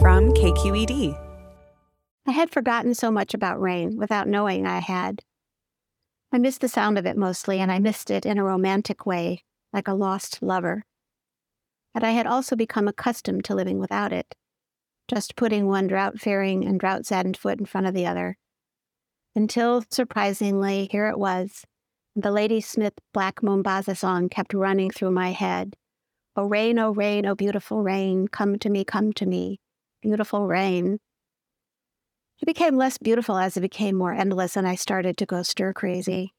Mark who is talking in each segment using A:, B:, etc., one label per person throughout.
A: From KQED.
B: I had forgotten so much about rain without knowing I had. I missed the sound of it mostly, and I missed it in a romantic way, like a lost lover. But I had also become accustomed to living without it, just putting one drought fearing and drought saddened foot in front of the other. Until, surprisingly, here it was. The Ladysmith Black Mambazo song kept running through my head. Oh, rain, oh, rain, oh, beautiful rain, come to me, come to me, beautiful rain. It became less beautiful as it became more endless, and I started to go stir crazy.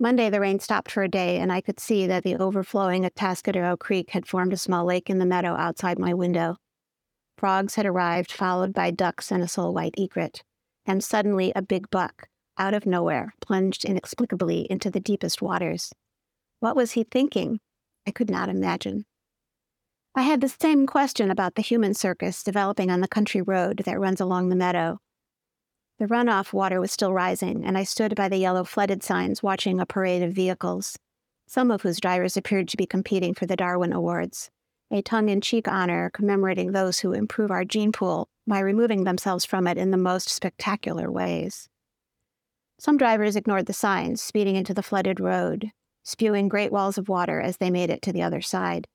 B: Monday, the rain stopped for a day, and I could see that the overflowing Atascadero Creek had formed a small lake in the meadow outside my window. Frogs had arrived, followed by ducks and a sole white egret, and suddenly a big buck, out of nowhere, plunged inexplicably into the deepest waters. What was he thinking? I could not imagine. I had the same question about the human circus developing on the country road that runs along the meadow. The runoff water was still rising, and I stood by the yellow flooded signs watching a parade of vehicles, some of whose drivers appeared to be competing for the Darwin Awards, a tongue in cheek honor commemorating those who improve our gene pool by removing themselves from it in the most spectacular ways. Some drivers ignored the signs, speeding into the flooded road, spewing great walls of water as they made it to the other side.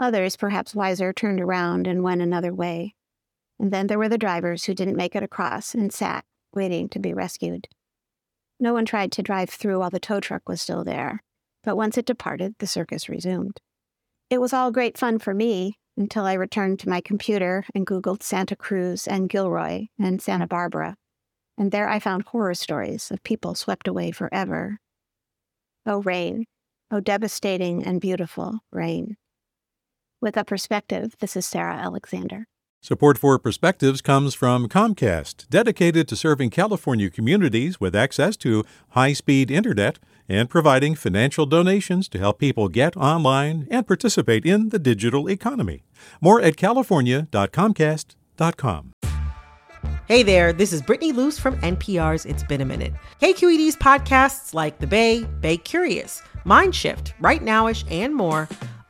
B: Others, perhaps wiser, turned around and went another way. And then there were the drivers who didn't make it across and sat, waiting to be rescued. No one tried to drive through while the tow truck was still there, but once it departed, the circus resumed. It was all great fun for me until I returned to my computer and Googled Santa Cruz and Gilroy and Santa Barbara. And there I found horror stories of people swept away forever. Oh, rain. Oh, devastating and beautiful rain. With a perspective, this is Sarah Alexander.
C: Support for Perspectives comes from Comcast, dedicated to serving California communities with access to high speed internet and providing financial donations to help people get online and participate in the digital economy. More at california.comcast.com.
D: Hey there, this is Brittany Luce from NPR's It's Been a Minute. KQED's podcasts like The Bay, Bay Curious, Mindshift, Right Nowish, and more